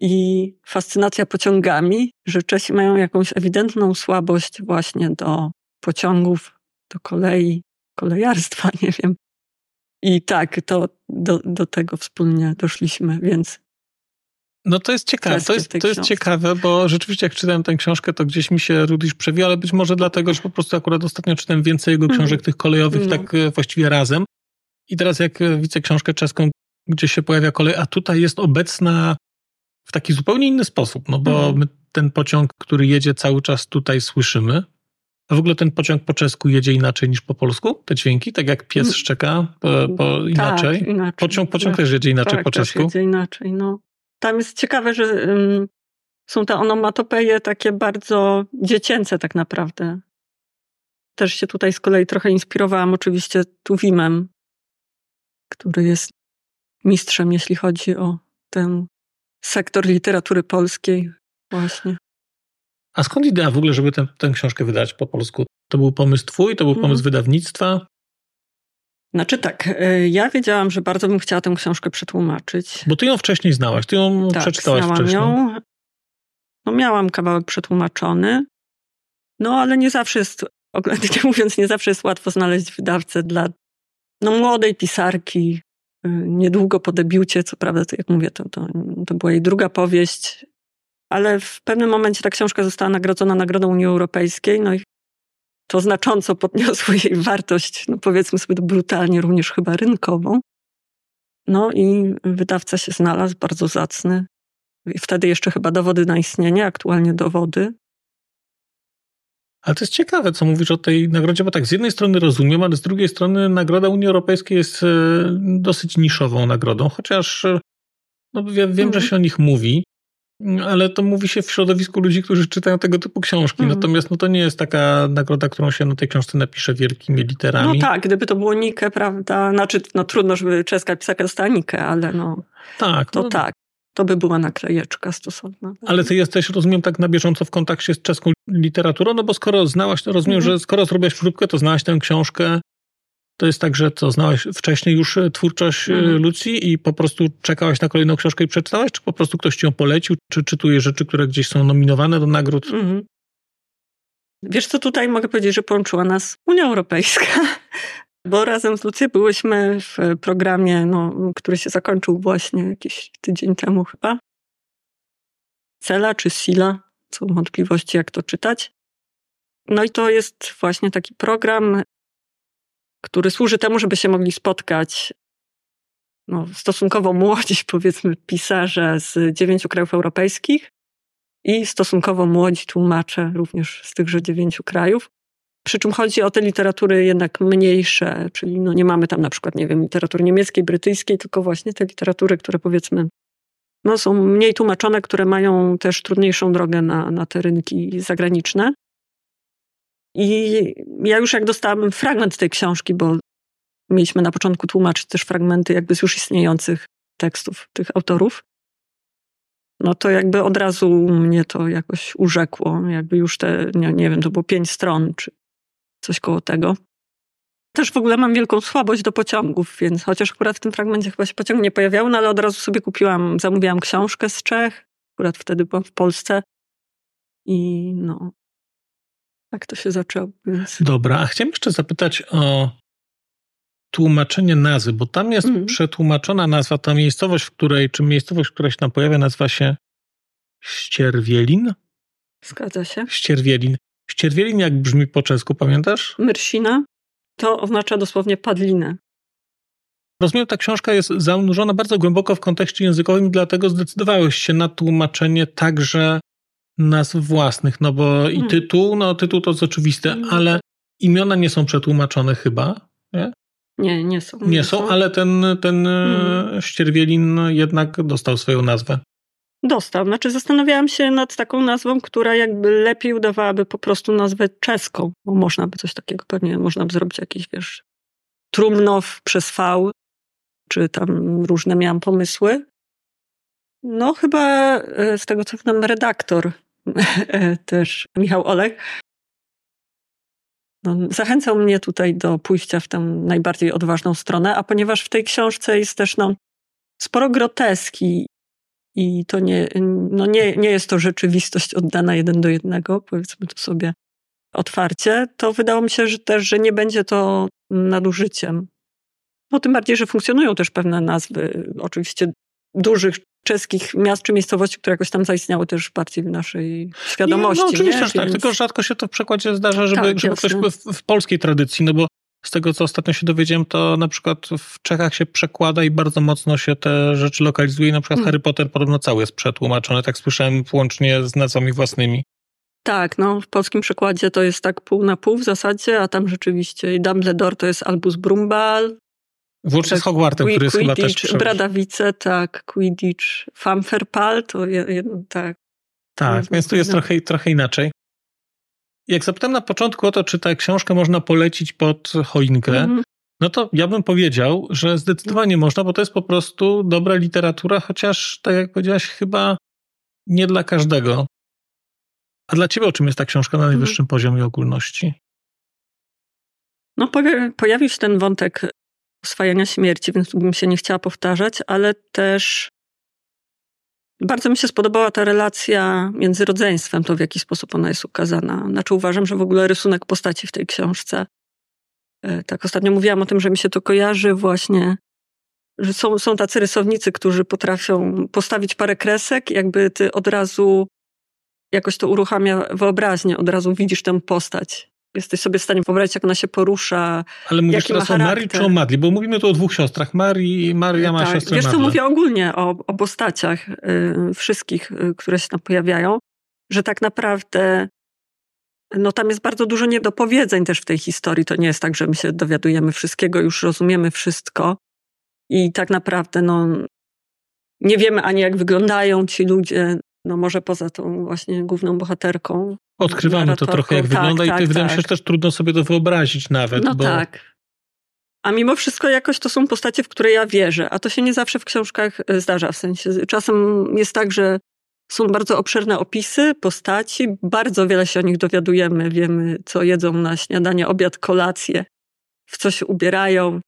i fascynacja pociągami, że Czesi mają jakąś ewidentną słabość właśnie do pociągów, do kolei, kolejarstwa, nie wiem. I tak, to do, do tego wspólnie doszliśmy, więc no to jest ciekawe, to jest, to jest ciekawe, bo rzeczywiście jak czytałem tę książkę, to gdzieś mi się Rudysz przewijał, ale być może dlatego, że po prostu akurat ostatnio czytałem więcej jego książek mm. tych kolejowych no. tak e, właściwie razem. I teraz jak e, widzę książkę czeską, gdzie się pojawia kolej, a tutaj jest obecna w taki zupełnie inny sposób, no bo mm. my ten pociąg, który jedzie cały czas tutaj słyszymy, a w ogóle ten pociąg po czesku jedzie inaczej niż po polsku? Te dźwięki? Tak jak pies mm. szczeka po, po tak, inaczej? Tak, inaczej. Pociąg, pociąg tak, też jedzie inaczej tak, po czesku? jedzie inaczej, no. Tam jest ciekawe, że um, są te onomatopeje takie bardzo dziecięce tak naprawdę. Też się tutaj z kolei trochę inspirowałam oczywiście Tuwimem, który jest mistrzem, jeśli chodzi o ten sektor literatury polskiej właśnie. A skąd idea w ogóle, żeby tę, tę książkę wydać po polsku? To był pomysł twój, to był pomysł mm. wydawnictwa? Znaczy tak, e, ja wiedziałam, że bardzo bym chciała tę książkę przetłumaczyć. Bo ty ją wcześniej znałaś, ty ją tak, przeczytałaś wcześniej. Ją. No miałam kawałek przetłumaczony, no ale nie zawsze jest, oględnie mówiąc, nie zawsze jest łatwo znaleźć wydawcę dla no, młodej pisarki, niedługo po debiucie, co prawda, to jak mówię, to, to, to była jej druga powieść, ale w pewnym momencie ta książka została nagrodzona Nagrodą Unii Europejskiej, no i to znacząco podniosło jej wartość, no powiedzmy sobie brutalnie, również chyba rynkową. No i wydawca się znalazł, bardzo zacny. I wtedy jeszcze chyba dowody na istnienie, aktualnie dowody. Ale to jest ciekawe, co mówisz o tej nagrodzie, bo tak z jednej strony rozumiem, ale z drugiej strony nagroda Unii Europejskiej jest e, dosyć niszową nagrodą, chociaż e, no, wiem, wiem że mhm. się o nich mówi. Ale to mówi się w środowisku ludzi, którzy czytają tego typu książki. Mm. Natomiast no, to nie jest taka nagroda, którą się na tej książce napisze wielkimi literami. No tak, gdyby to było Nike, prawda? Znaczy, no trudno, żeby czeska pisarka dostała Nike, ale no. Tak. To no. tak. To by była naklejeczka stosowna. Ale ty jesteś, rozumiem, tak na bieżąco w kontakcie z czeską literaturą, no bo skoro znałaś, to rozumiem, mm. że skoro zrobiłaś próbkę, to znałaś tę książkę, to jest tak, że co, znałeś wcześniej już e, twórczość mhm. Lucji i po prostu czekałaś na kolejną książkę i przeczytałaś, czy po prostu ktoś ci ją polecił, czy czytujesz rzeczy, które gdzieś są nominowane do nagród? Mhm. Wiesz co, tutaj mogę powiedzieć, że połączyła nas Unia Europejska, bo razem z Lucją byłyśmy w programie, no, który się zakończył właśnie jakiś tydzień temu chyba. Cela czy Sila, są wątpliwości, jak to czytać. No i to jest właśnie taki program który służy temu, żeby się mogli spotkać no, stosunkowo młodzi, powiedzmy, pisarze z dziewięciu krajów europejskich i stosunkowo młodzi tłumacze również z tychże dziewięciu krajów. Przy czym chodzi o te literatury jednak mniejsze, czyli no nie mamy tam na przykład, nie wiem, literatury niemieckiej, brytyjskiej, tylko właśnie te literatury, które powiedzmy no, są mniej tłumaczone, które mają też trudniejszą drogę na, na te rynki zagraniczne. I ja już jak dostałam fragment tej książki, bo mieliśmy na początku tłumaczyć też fragmenty jakby z już istniejących tekstów tych autorów, no to jakby od razu mnie to jakoś urzekło. Jakby już te, nie, nie wiem, to było pięć stron, czy coś koło tego. Też w ogóle mam wielką słabość do pociągów, więc chociaż akurat w tym fragmencie chyba się pociąg nie pojawiał, no ale od razu sobie kupiłam, zamówiłam książkę z Czech. Akurat wtedy byłam w Polsce. I no, tak to się zaczęło. Więc... Dobra, a chciałem jeszcze zapytać o tłumaczenie nazwy, bo tam jest mm. przetłumaczona nazwa, ta miejscowość, w której, czy miejscowość, która się tam pojawia, nazywa się Ścierwielin? Zgadza się. Ścierwielin. Ścierwielin jak brzmi po czesku, pamiętasz? Myrsina. To oznacza dosłownie padlinę. Rozumiem, ta książka jest zanurzona bardzo głęboko w kontekście językowym, dlatego zdecydowałeś się na tłumaczenie także nazw własnych, no bo i hmm. tytuł, no tytuł to jest oczywiste, hmm. ale imiona nie są przetłumaczone chyba, nie? Nie, nie są. Nie, nie są, są, ale ten, ten hmm. Ścierwielin jednak dostał swoją nazwę. Dostał. Znaczy zastanawiałam się nad taką nazwą, która jakby lepiej udawałaby po prostu nazwę czeską, bo można by coś takiego, pewnie można by zrobić jakiś, wiesz, Trumnow przez V, czy tam różne miałam pomysły. No chyba e, z tego co znam redaktor też Michał Olek. No, zachęcał mnie tutaj do pójścia w tę najbardziej odważną stronę, a ponieważ w tej książce jest też no, sporo groteski i to nie, no nie, nie jest to rzeczywistość oddana jeden do jednego, powiedzmy to sobie otwarcie, to wydało mi się że też, że nie będzie to nadużyciem. No tym bardziej, że funkcjonują też pewne nazwy, oczywiście dużych czeskich miast czy miejscowości, które jakoś tam zaistniały też bardziej w naszej świadomości. Nie, no oczywiście, nie? że tak, tylko rzadko się to w przekładzie zdarza, żeby, tak, żeby ktoś w, w polskiej tradycji, no bo z tego, co ostatnio się dowiedziałem, to na przykład w Czechach się przekłada i bardzo mocno się te rzeczy lokalizuje. Na przykład hmm. Harry Potter podobno cały jest przetłumaczony, tak słyszałem, włącznie z nazwami własnymi. Tak, no w polskim przekładzie to jest tak pół na pół w zasadzie, a tam rzeczywiście i Dumbledore to jest Albus Brumbal. Włącznie z Hogwartem, który jest chyba też Bradawice, tak, Quidditch, Famferpal, to jedno, tak. Tak, więc tu jest no. trochę, trochę inaczej. Jak zapytam na początku o to, czy tę książkę można polecić pod choinkę, mm no to ja bym powiedział, że zdecydowanie można, bo to jest po prostu dobra literatura, chociaż, tak jak powiedziałaś, chyba nie dla każdego. A dla ciebie o czym jest ta książka na mhm. najwyższym mm. poziomie ogólności? No, pojawił się ten wątek oswajania śmierci, więc bym się nie chciała powtarzać, ale też bardzo mi się spodobała ta relacja między rodzeństwem, to w jaki sposób ona jest ukazana. Znaczy uważam, że w ogóle rysunek postaci w tej książce, e, tak ostatnio mówiłam o tym, że mi się to kojarzy właśnie, że są, są tacy rysownicy, którzy potrafią postawić parę kresek, jakby ty od razu jakoś to uruchamia wyobraźnię, od razu widzisz tę postać. Jesteś sobie w stanie wyobrazić, jak ona się porusza. Ale mówisz teraz o Marii czy o Madli? Bo mówimy tu o dwóch siostrach. Marii, Maria ma tak. siostrę Wiesz co, mówię ogólnie o, o postaciach y, wszystkich, y, które się tam pojawiają, że tak naprawdę no tam jest bardzo dużo niedopowiedzeń też w tej historii. To nie jest tak, że my się dowiadujemy wszystkiego, już rozumiemy wszystko i tak naprawdę no, nie wiemy ani jak wyglądają ci ludzie, no może poza tą właśnie główną bohaterką. Odkrywamy to trochę, jak tak, wygląda tak, i wydaje mi się, tak. że też trudno sobie to wyobrazić nawet. No bo... tak. A mimo wszystko jakoś to są postacie, w które ja wierzę, a to się nie zawsze w książkach e, zdarza. W sensie czasem jest tak, że są bardzo obszerne opisy postaci, bardzo wiele się o nich dowiadujemy, wiemy, co jedzą na śniadanie, obiad, kolację, w co się ubierają,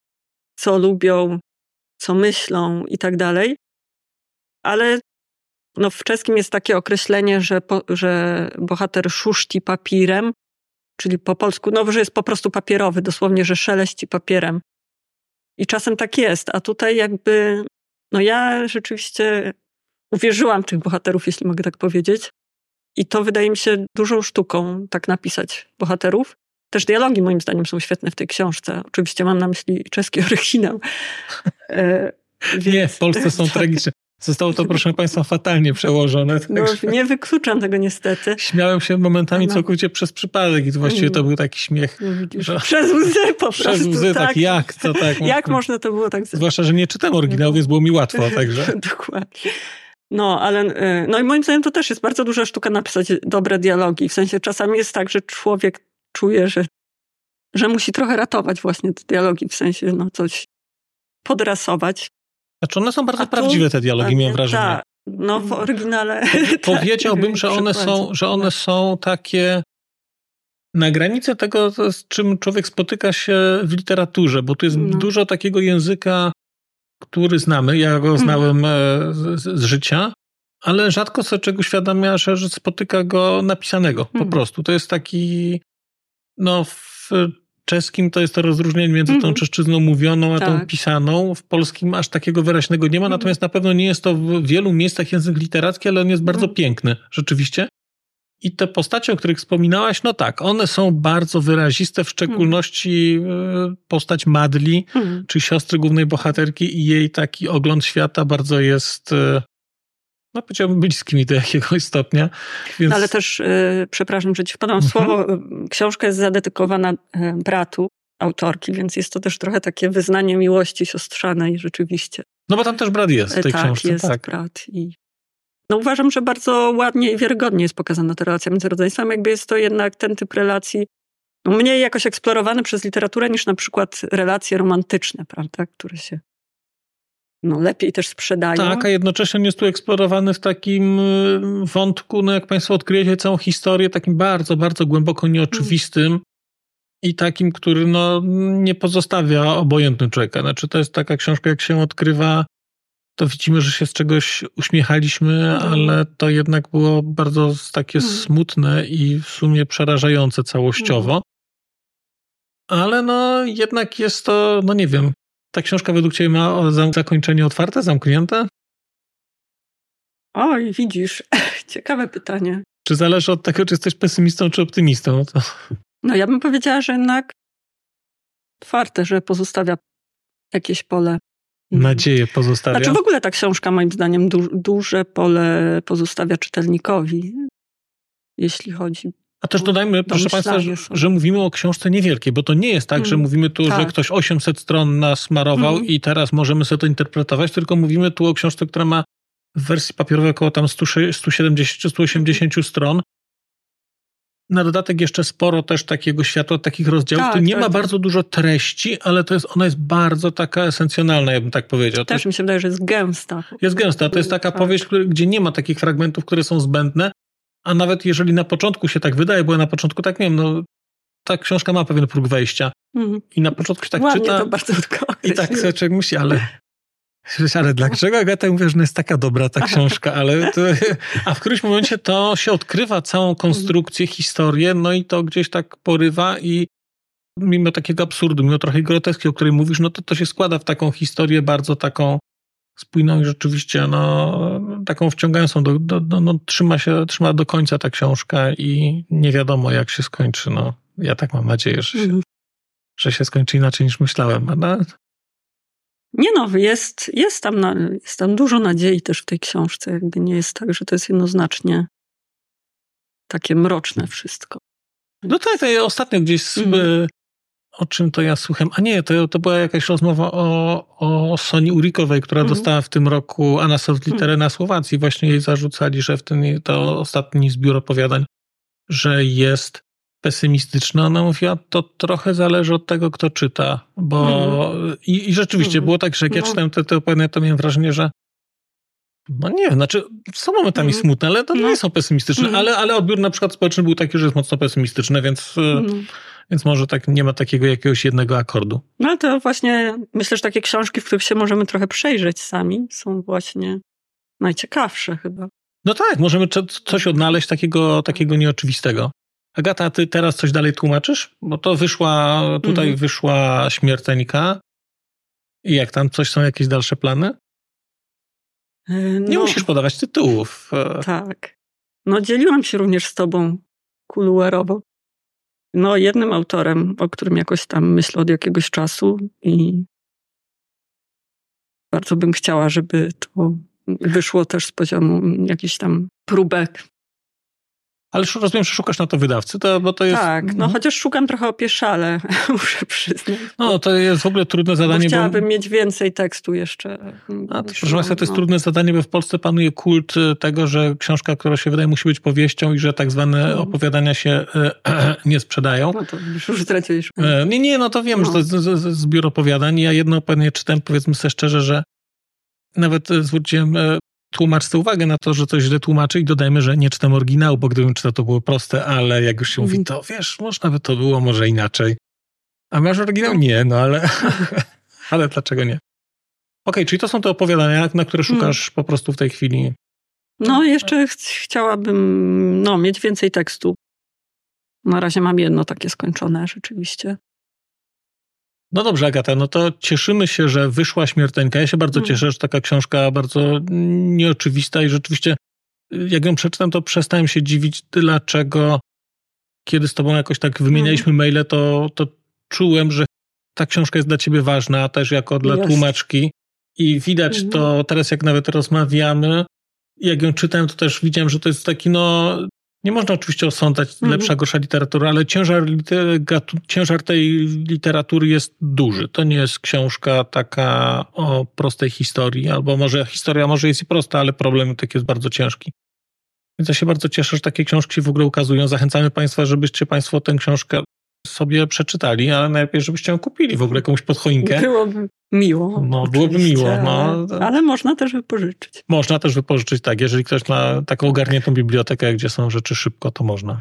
co lubią, co myślą i tak dalej. Ale no w czeskim jest takie określenie, że, po, że bohater szuszci papirem, czyli po polsku, no że jest po prostu papierowy, dosłownie, że szeleści papierem. I czasem tak jest, a tutaj jakby, no ja rzeczywiście uwierzyłam w tych bohaterów, jeśli mogę tak powiedzieć. I to wydaje mi się dużą sztuką, tak napisać bohaterów. Też dialogi moim zdaniem są świetne w tej książce. Oczywiście mam na myśli czeski oryginał. E, więc... Nie, w Polsce są tragiczne. Zostało to, proszę Państwa, fatalnie przełożone. No, nie wykluczam tego niestety. Śmiałem się momentami no. całkowicie przez przypadek i to właściwie to mm. był taki śmiech. No, że... Przez łzy po prostu. Przez łzy, tak. tak. Jak to tak? Jak można to było tak zrobić? Zwłaszcza, że nie czytam oryginału, więc było mi łatwo, także. Dokładnie. No, ale y, no i moim zdaniem to też jest bardzo duża sztuka napisać dobre dialogi. W sensie czasami jest tak, że człowiek czuje, że, że musi trochę ratować właśnie te dialogi, w sensie no coś podrasować. Znaczy one są bardzo tu, prawdziwe, te dialogi, miałem wrażenie. Tak, no w oryginale. Po, powiedziałbym, że one, są, że one są takie na granicy tego, z czym człowiek spotyka się w literaturze, bo tu jest no. dużo takiego języka, który znamy. Ja go mhm. znałem mm. z, z, życia, ale rzadko sobie czego uświadamia, że, że spotyka go napisanego po mhm. prostu. To jest taki, no w czeskim to jest to rozróżnienie między mm -hmm. tą mhm. czeszczyzną mówioną, a tak. tą pisaną. W polskim aż takiego wyraźnego nie ma, mm -hmm. natomiast na pewno nie jest to w wielu miejscach język literacki, ale on jest bardzo mm -hmm. piękny, rzeczywiście. I te postacie, o których wspominałaś, no tak, one są bardzo wyraziste, w szczególności e, postać Madli, mhm. czy siostry głównej bohaterki i jej taki ogląd świata bardzo jest e, no powiedziałbym bliski mi do jakiegoś stopnia. Więc... Ale też, yy, przepraszam, że ci wpadłam mhm. słowo, książka jest zadedykowana yy, bratu autorki, więc jest to też trochę takie wyznanie miłości siostrzanej rzeczywiście. No bo tam też brat jest w tej tak, książce. Jest tak, brat i no uważam, że bardzo ładnie i wiarygodnie jest pokazana ta relacja między rodzeństwami. Jakby jest to jednak ten typ relacji no, mniej jakoś eksplorowany przez literaturę niż na przykład relacje romantyczne, prawda, które się no, lepiej też sprzedają. Tak, a jednocześnie jest tu eksplorowany w takim y, wątku, no jak Państwo odkryjecie całą historię, takim bardzo, bardzo głęboko nieoczywistym mm. i takim, który no, nie pozostawia obojętnym człowieka. Znaczy, to jest taka książka, jak się odkrywa, to widzimy, że się z czegoś uśmiechaliśmy, mm. ale to jednak było bardzo takie mm. smutne i w sumie przerażające całościowo. Ale no, jednak jest to, no nie wiem, ta książka według Ciebie ma zakończenie otwarte, zamknięte? Oj, widzisz, ciekawe pytanie. Czy zależy od tego, czy jesteś pesymistą, czy optymistą? No, to... no ja bym powiedziała, że jednak otwarte, że pozostawia jakieś pole. Nadzieję pozostawia. Znaczy w ogóle ta książka moim zdaniem du duże pole pozostawia czytelnikowi, jeśli chodzi a też dodajmy, proszę Państwa, że, że, mówimy o książce niewielkiej, bo to nie jest tak, mm. że mówimy tu, tak. że ktoś 800 stron nasmarował mm. i teraz możemy sobie to interpretować, tylko mówimy tu o książce, która ma w wersji papierowej około tam 170 czy 180 stron. Na dodatek jeszcze sporo też takiego światła, takich rozdziałów. Tak, nie tak, ma tak. bardzo dużo treści, ale to jest, ona jest bardzo taka esencjonalna, ja bym tak powiedział. Też mi się wydaje, że jest gęsta. Jest gęsta. To jest taka tak. powieść, gdzie nie ma takich fragmentów, które są zbędne, a nawet jeżeli na początku się tak wydaje, bo ja na początku tak nie wiem, no ta książka ma pewien próg wejścia. Mm. I na początku się tak Ładnie czyta. To bardzo I tak sobie człowiek myśli, ale ale dlaczego Agata mówię, że jest taka dobra ta książka, ale to, a w którymś momencie to się odkrywa całą konstrukcję, historię, no i to gdzieś tak porywa i mimo takiego absurdu, mimo trochę groteski, o której mówisz, no to to się składa w taką historię bardzo taką spójną i rzeczywiście no, taką wciągającą, do, do, do, no, trzyma się trzyma do końca ta książka i nie wiadomo jak się skończy. No, ja tak mam nadzieję, że się, mm. że się skończy inaczej niż myślałem. No, nie no, jest, jest, tam na, jest tam dużo nadziei też w tej książce. Jakby nie jest tak, że to jest jednoznacznie takie mroczne wszystko. No tak, ostatnio gdzieś mm. O czym to ja słucham. A nie, to, to była jakaś rozmowa o, o Soni Urikowej, która mm. dostała w tym roku Anasas Literę mm. na Słowacji. Właśnie jej zarzucali, że w tym to ostatni zbiór opowiadań, że jest pesymistyczna. Ona mówiła, to trochę zależy od tego, kto czyta, bo mm. i, i, rzeczywiście mm. było tak, że jak no. ja czytałem te, te opowiadania, to miałem wrażenie, że no nie, znaczy są momentami mm. smutne, ale to no. nie są pesymistyczne, mm. ale, ale odbiór na przykład społeczny był taki, że jest mocno pesymistyczny, więc, mm. Więc może tak nie ma takiego jakiegoś jednego akordu. No to właśnie, myślę, że takie książki, w których się możemy trochę przejrzeć sami, są właśnie najciekawsze chyba. No tak, możemy coś odnaleźć takiego, takiego nieoczywistego. Agata, ty teraz coś dalej tłumaczysz? Bo to wyszła, tutaj mhm. wyszła śmiertelnika. I jak tam coś są jakieś dalsze plany? No, Nie musisz podawać tytułów. Tak. No dzieliłam się również z tobą kuluarowo. No jednym autorem, o którym jakoś tam myślę od jakiegoś czasu i bardzo bym chciała, żeby to wyszło też z poziomu jakichś tam próbek ale rozumiem, że szukasz na to wydawcy, to, bo to jest... Tak, no mhm. chociaż szukam trochę opieszale, muszę przyznać. No, to jest w ogóle trudne zadanie, bo... Chciałabym bo... mieć więcej tekstu jeszcze. A, to, proszę Państwa, to jest no. trudne zadanie, bo w Polsce panuje kult y, tego, że książka, która się wydaje, musi być powieścią i że tak zwane no. opowiadania się e, nie sprzedają. No to już straciłeś. E, nie, nie, no to wiem, no. że to jest z, z, zbiór opowiadań. Ja jedno opowiadanie czytałem, powiedzmy sobie szczerze, że nawet zwróciłem tłumaczce uwagę na to, że coś źle tłumaczy i dodajmy, że nie czytam oryginału, bo gdybym czytał, to było proste, ale jak już się mówi, to wiesz, można by to było może inaczej. A masz oryginał? Nie, no ale, ale dlaczego nie? Okej, okay, czyli to są te opowiadania, na które hmm. szukasz hmm. po prostu w tej chwili. No, jeszcze ch chciałabym no, mieć więcej tekstu. Na razie mam jedno takie skończone rzeczywiście. No dobrze, Agata, no to cieszymy się, że wyszła śmiertelnika. Ja się bardzo mm. cieszę, że taka książka bardzo nieoczywista i rzeczywiście, jak ją przeczytam, to przestałem się dziwić, dlaczego kiedy z tobą jakoś tak wymienialiśmy mm. maile, to, to czułem, że ta książka jest dla ciebie ważna, też jako dla jest. tłumaczki. I widać mm. to teraz, jak nawet rozmawiamy, jak ją czytałem, to też widziałem, że to jest taki, no, nie można oczywiście osądzać mhm. lepsza, gorsza literatura, ale ciężar, ciężar tej literatury jest duży. To nie jest książka taka o prostej historii, albo może historia może jest i prosta, ale problem tak jest bardzo ciężki. Więc ja się bardzo cieszę, że takie książki w ogóle ukazują. Zachęcamy Państwa, żebyście Państwo tę książkę sobie przeczytali, ale najlepiej, żebyście ją kupili w ogóle jakąś pod choinkę. Byłoby miło. No, byłoby miło. No. Ale można też wypożyczyć. Można też wypożyczyć, tak. Jeżeli ktoś ma taką ogarniętą bibliotekę, gdzie są rzeczy szybko, to można.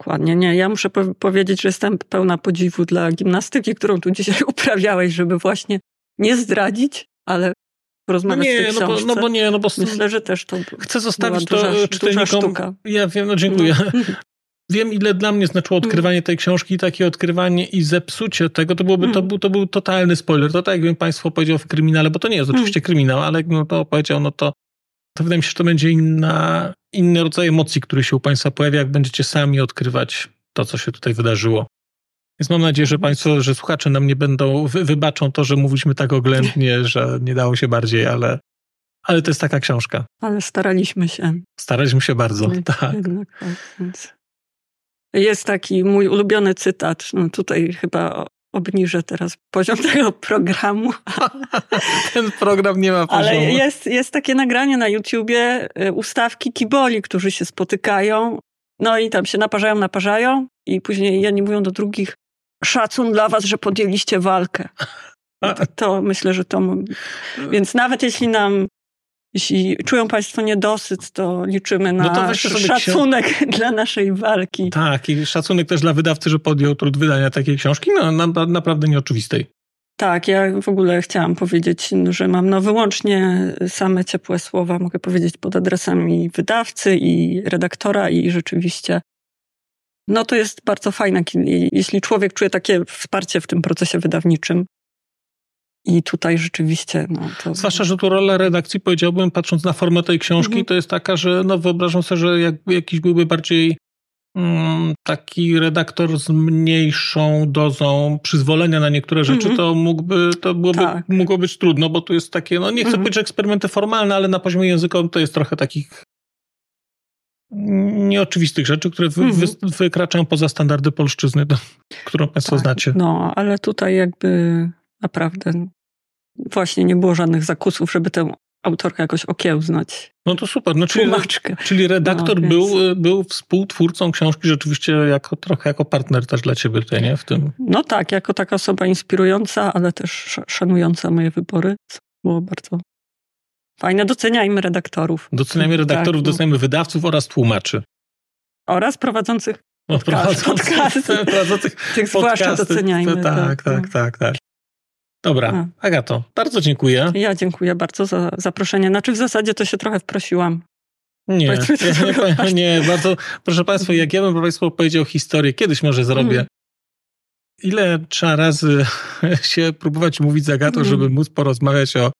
Dokładnie, nie. Ja muszę po powiedzieć, że jestem pełna podziwu dla gimnastyki, którą tu dzisiaj uprawiałeś, żeby właśnie nie zdradzić, ale porozmawiać no nie, no bo, no bo nie, no bo myślę, że też to Chcę zostawić to duża, czytelnikom. Duża sztuka. Ja wiem, no dziękuję. No. wiem, ile dla mnie znaczyło mm. odkrywanie tej książki, takie odkrywanie i zepsucie tego, to byłoby, to, mm. był, to był totalny spoiler. To tak jakbym Państwu powiedział w kryminale, bo to nie jest mm. oczywiście kryminał, ale jakbym to powiedział, no to, to wydaje mi się, że to będzie inna, inny rodzaj emocji, który się u Państwa pojawia, jak będziecie sami odkrywać to, co się tutaj wydarzyło. Więc mam nadzieję, że Państwo, że słuchacze nam nie będą, wy, wybaczą to, że mówiliśmy tak oględnie, że nie dało się bardziej, ale, ale to jest taka książka. Ale staraliśmy się. Staraliśmy się bardzo, tak. Jednak, tak jest taki mój ulubiony cytat. No tutaj chyba obniżę teraz poziom tego programu. Ten program nie ma poziomu. Ale jest, jest takie nagranie na YouTubie, y, ustawki kiboli, którzy się spotykają, no i tam się naparzają, naparzają i później jedni mówią do drugich szacun dla was, że podjęliście walkę. To, to myślę, że to... Więc nawet jeśli nam jeśli czują Państwo niedosyt, to liczymy na no to szacunek dla naszej walki. Tak, i szacunek też dla wydawcy, że podjął trud wydania takiej książki, no na, naprawdę nieoczywistej. Tak, ja w ogóle chciałam powiedzieć, że mam no wyłącznie same ciepłe słowa, mogę powiedzieć pod adresami wydawcy i redaktora i rzeczywiście no to jest bardzo fajne, jeśli człowiek czuje takie wsparcie w tym procesie wydawniczym, i tutaj rzeczywiście. No, to... Zwłaszcza, że tu rola redakcji, powiedziałbym, patrząc na formę tej książki, mhm. to jest taka, że no, wyobrażam sobie, że jak jakiś byłby bardziej mm, taki redaktor z mniejszą dozą przyzwolenia na niektóre rzeczy, mhm. to mógłby, to byłoby, tak. mogło być trudno, bo tu jest takie, no nie chcę mhm. powiedzieć eksperymenty formalne, ale na poziomie językowym to jest trochę takich nieoczywistych rzeczy, które wy, wy, mhm. wykraczają poza standardy polszczyzny, którą Państwo tak, znacie. No, ale tutaj jakby naprawdę właśnie nie było żadnych zakusów, żeby tę autorkę jakoś okiełznać. No to super. No, czyli, czyli redaktor no, był, był współtwórcą książki rzeczywiście jako, trochę jako partner też dla ciebie tutaj, nie? W tym. No tak, jako taka osoba inspirująca, ale też szanująca moje wybory, co było bardzo fajne. Doceniajmy redaktorów. Doceniajmy redaktorów, tak, no. doceniajmy wydawców oraz tłumaczy. Oraz prowadzących no, prowadzących, podcasty. prowadzących Tych zwłaszcza doceniajmy. Tak, tak, tak, no. tak. tak. Dobra, A. Agato, bardzo dziękuję. Ja dziękuję bardzo za zaproszenie. Znaczy w zasadzie to się trochę wprosiłam. Nie, nie, nie, bardzo, proszę Państwa, jak ja bym Państwu powiedział historię, kiedyś może zrobię, mm. ile trzeba razy się próbować mówić z Agatą, mm. żeby móc porozmawiać o,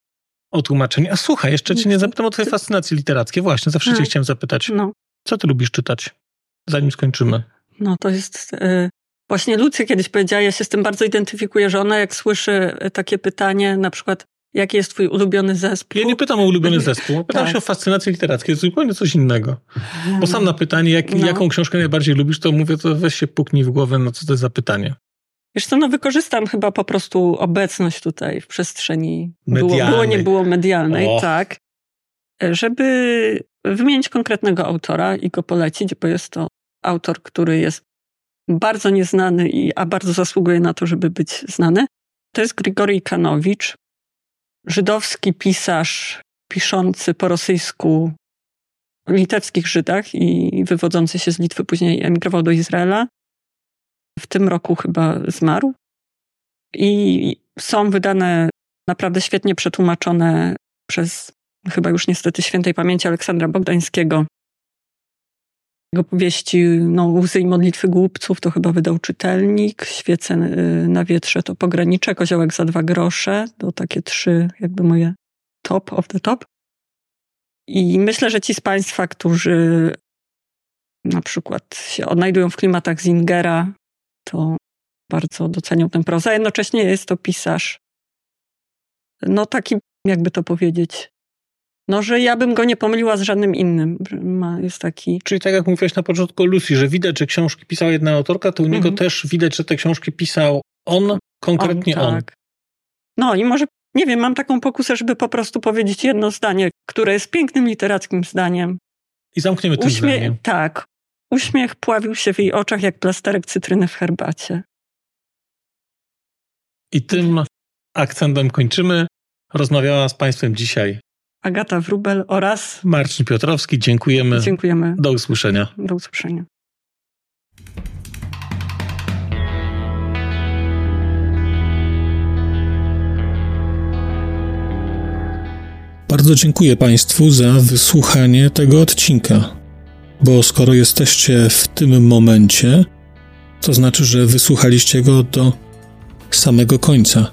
o tłumaczeniu. A słuchaj, jeszcze Cię nie zapytam o Twoje fascynacje literackie. Właśnie, zawsze Cię chciałem zapytać. No. Co Ty lubisz czytać, zanim skończymy? No to jest... Y Właśnie Lucja kiedyś powiedziała, ja się z tym bardzo identyfikuję, że ona jak słyszy e, takie pytanie, na przykład, jaki jest twój ulubiony zespół? Ja nie pytam o ulubiony zespół, pytam tak. się o fascynację literacką, jest zupełnie coś innego. Bo sam na pytanie, jak, no. jaką książkę najbardziej lubisz, to mówię, to weź się puknij w głowę, no co to jest za pytanie. Wiesz co, no wykorzystam chyba po prostu obecność tutaj w przestrzeni było, było nie było medialnej, oh. tak, żeby wymienić konkretnego autora i go polecić, bo jest to autor, który jest bardzo nieznany, a bardzo zasługuje na to, żeby być znany. To jest Grigory Kanowicz, żydowski pisarz piszący po rosyjsku o litewskich Żydach i wywodzący się z Litwy, później emigrował do Izraela. W tym roku chyba zmarł. I są wydane naprawdę świetnie przetłumaczone przez chyba już niestety świętej pamięci Aleksandra Bogdańskiego jego powieści no, Łzy i modlitwy głupców to chyba wydał czytelnik, Świece y, na wietrze to pogranicze, Koziołek za dwa grosze, to takie trzy jakby moje top of the top. I myślę, że ci z Państwa, którzy na przykład się odnajdują w klimatach Zingera, to bardzo docenią tę prozę. Jednocześnie jest to pisarz, no taki, jakby to powiedzieć, no, że ja bym go nie pomyliła z żadnym innym. Ma, jest taki... Czyli tak jak mówiłeś na początku Lucy, że widać, że książki pisała jedna autorka, to u niego mhm. też widać, że te książki pisał on, konkretnie on. Tak. No i może, nie wiem, mam taką pokusę, żeby po prostu powiedzieć jedno zdanie, które jest pięknym literackim zdaniem. I zamkniemy tym Uśmie- zdaniem. Tak. Uśmiech pławił się w jej oczach jak plasterek cytryny w herbacie. I tym akcentem kończymy. Rozmawiała z Państwem dzisiaj Agata Wrubel oraz Marcin Piotrowski. Dziękujemy. Dziękujemy. Do usłyszenia. Do usłyszenia. Bardzo dziękuję Państwu za wysłuchanie tego odcinka. bo skoro jesteście w tym momencie, to znaczy, że wysłuchaliście go do samego końca.